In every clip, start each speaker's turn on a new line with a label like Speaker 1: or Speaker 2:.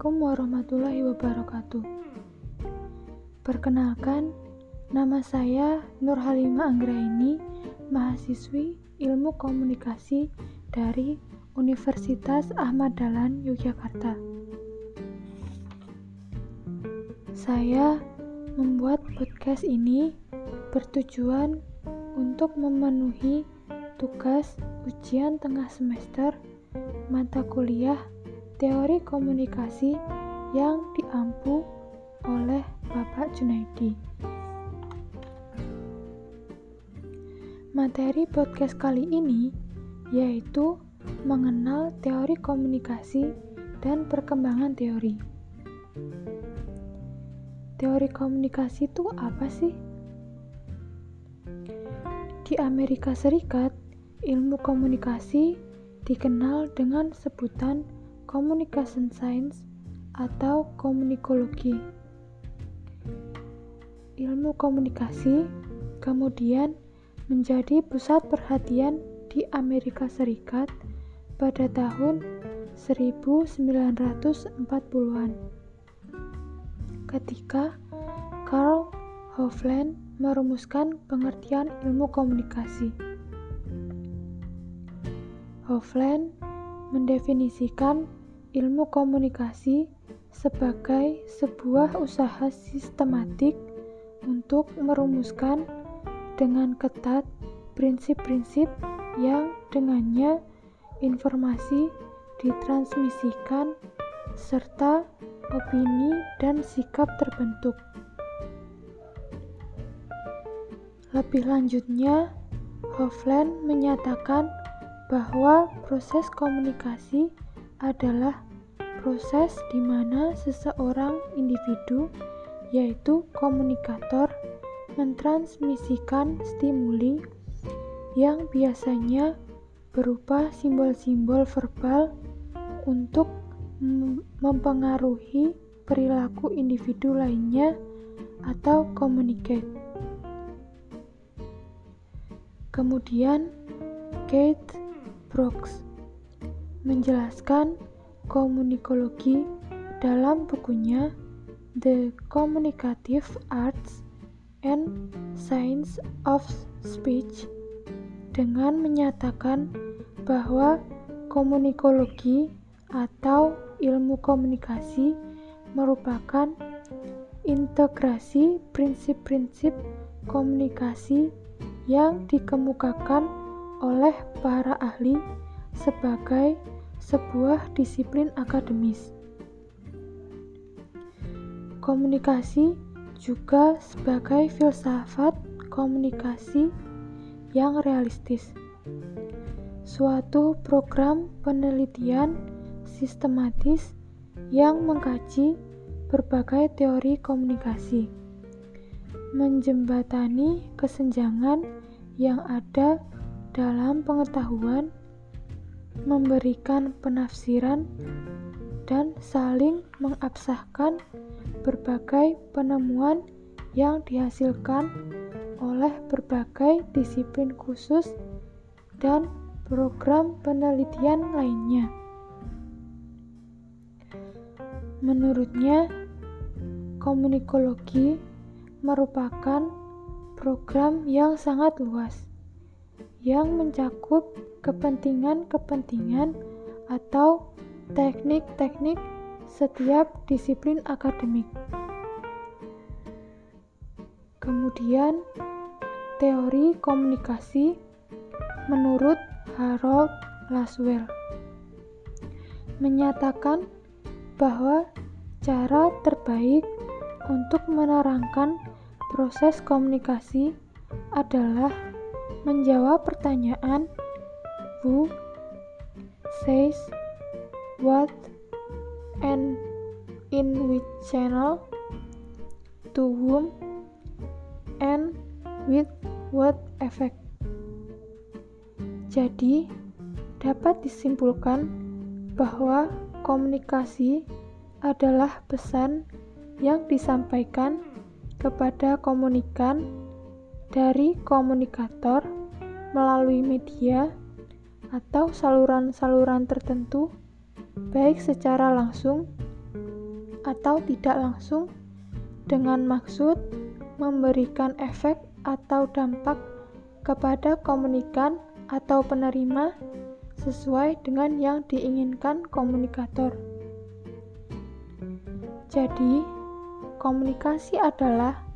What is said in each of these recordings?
Speaker 1: Assalamualaikum warahmatullahi wabarakatuh. Perkenalkan, nama saya Nur Halimah Anggraini, mahasiswi Ilmu Komunikasi dari Universitas Ahmad Dahlan Yogyakarta. Saya membuat podcast ini bertujuan untuk memenuhi tugas ujian tengah semester mata kuliah teori komunikasi yang diampu oleh Bapak Junaidi. Materi podcast kali ini yaitu mengenal teori komunikasi dan perkembangan teori. Teori komunikasi itu apa sih? Di Amerika Serikat, ilmu komunikasi dikenal dengan sebutan Communication Science atau komunikologi. Ilmu komunikasi kemudian menjadi pusat perhatian di Amerika Serikat pada tahun 1940-an ketika Carl Hovland merumuskan pengertian ilmu komunikasi. Hovland mendefinisikan ilmu komunikasi sebagai sebuah usaha sistematik untuk merumuskan dengan ketat prinsip-prinsip yang dengannya informasi ditransmisikan serta opini dan sikap terbentuk. Lebih lanjutnya, Hovland menyatakan bahwa proses komunikasi adalah proses di mana seseorang individu, yaitu komunikator, mentransmisikan stimuli yang biasanya berupa simbol-simbol verbal untuk mempengaruhi perilaku individu lainnya atau communicate. Kemudian, Kate Brooks menjelaskan komunikologi dalam bukunya The Communicative Arts and Science of Speech dengan menyatakan bahwa komunikologi atau ilmu komunikasi merupakan integrasi prinsip-prinsip komunikasi yang dikemukakan oleh para ahli sebagai sebuah disiplin akademis. Komunikasi juga sebagai filsafat komunikasi yang realistis. Suatu program penelitian sistematis yang mengkaji berbagai teori komunikasi, menjembatani kesenjangan yang ada dalam pengetahuan memberikan penafsiran dan saling mengabsahkan berbagai penemuan yang dihasilkan oleh berbagai disiplin khusus dan program penelitian lainnya. Menurutnya, komunikologi merupakan program yang sangat luas yang mencakup kepentingan-kepentingan atau teknik-teknik setiap disiplin akademik. Kemudian, teori komunikasi menurut Harold Laswell menyatakan bahwa cara terbaik untuk menerangkan proses komunikasi adalah menjawab pertanyaan who says what and in which channel to whom and with what effect. Jadi, dapat disimpulkan bahwa komunikasi adalah pesan yang disampaikan kepada komunikan dari komunikator melalui media atau saluran-saluran tertentu, baik secara langsung atau tidak langsung dengan maksud memberikan efek atau dampak kepada komunikan atau penerima sesuai dengan yang diinginkan komunikator. Jadi, komunikasi adalah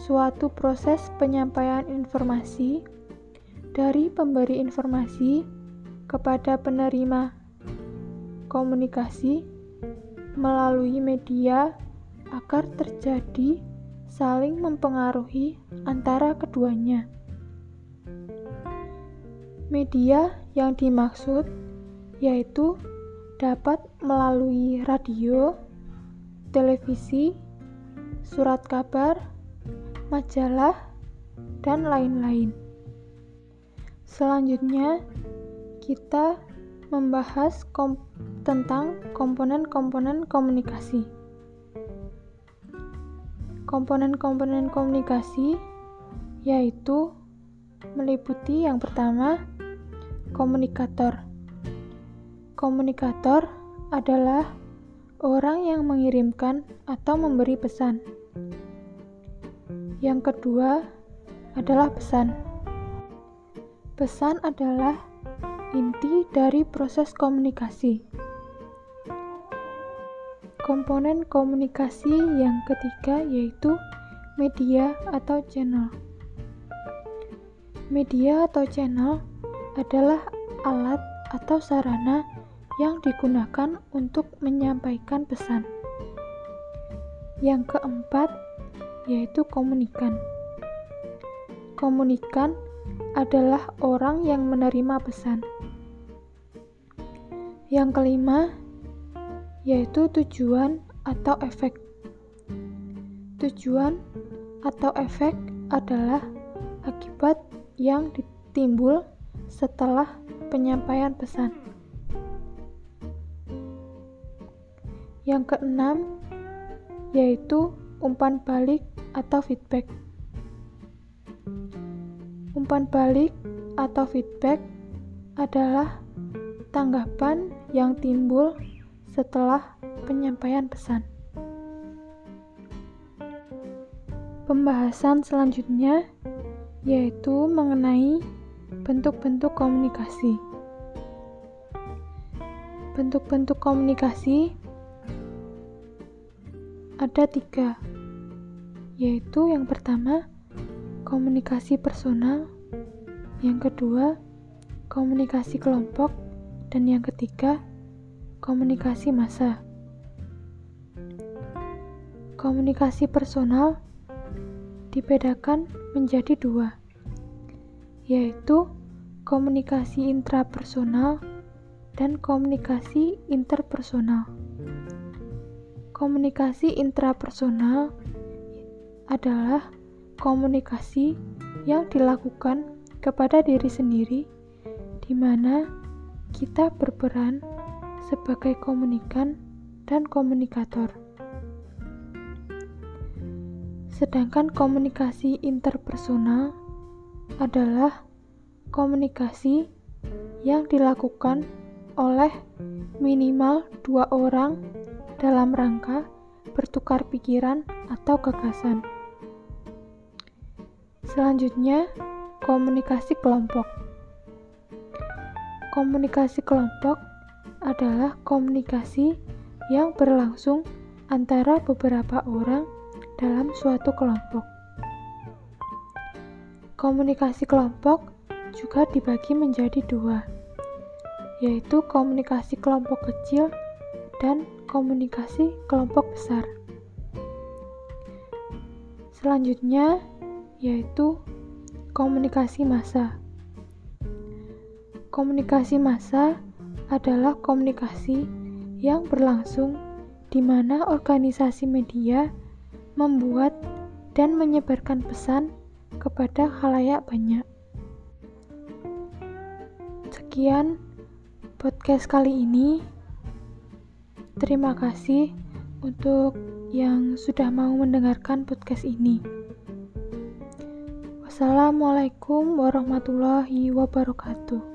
Speaker 1: suatu proses penyampaian informasi dari pemberi informasi kepada penerima komunikasi melalui media agar terjadi saling mempengaruhi antara keduanya. Media yang dimaksud yaitu dapat melalui radio, televisi, surat kabar, majalah, dan lain-lain. Selanjutnya, kita membahas kom tentang komponen-komponen komunikasi. Komponen-komponen komunikasi yaitu meliputi yang pertama komunikator. Komunikator adalah orang yang mengirimkan atau memberi pesan. Yang kedua adalah pesan. Pesan adalah inti dari proses komunikasi. Komponen komunikasi yang ketiga yaitu media atau channel. Media atau channel adalah alat atau sarana yang digunakan untuk menyampaikan pesan. Yang keempat, yaitu komunikan. Komunikan adalah orang yang menerima pesan. Yang kelima, yaitu tujuan atau efek. Tujuan atau efek adalah akibat yang ditimbul setelah penyampaian pesan. Yang keenam, yaitu umpan balik atau feedback. Umpan balik atau feedback adalah tanggapan yang timbul setelah penyampaian pesan. Pembahasan selanjutnya yaitu mengenai bentuk-bentuk komunikasi. Bentuk-bentuk komunikasi ada tiga, yaitu yang pertama komunikasi personal, yang kedua komunikasi kelompok, dan yang ketiga komunikasi massa. Komunikasi personal dibedakan menjadi dua, yaitu komunikasi intrapersonal dan komunikasi interpersonal. Komunikasi intrapersonal adalah komunikasi yang dilakukan kepada diri sendiri, di mana kita berperan sebagai komunikan dan komunikator. Sedangkan komunikasi interpersonal adalah komunikasi yang dilakukan oleh minimal dua orang dalam rangka bertukar pikiran atau gagasan. Selanjutnya, komunikasi kelompok. Komunikasi kelompok adalah komunikasi yang berlangsung antara beberapa orang dalam suatu kelompok. Komunikasi kelompok juga dibagi menjadi dua, yaitu komunikasi kelompok kecil dan komunikasi kelompok besar. Selanjutnya, yaitu komunikasi massa. Komunikasi massa adalah komunikasi yang berlangsung di mana organisasi media membuat dan menyebarkan pesan kepada khalayak banyak. Sekian podcast kali ini. Terima kasih untuk yang sudah mau mendengarkan podcast ini. Wassalamualaikum warahmatullahi wabarakatuh.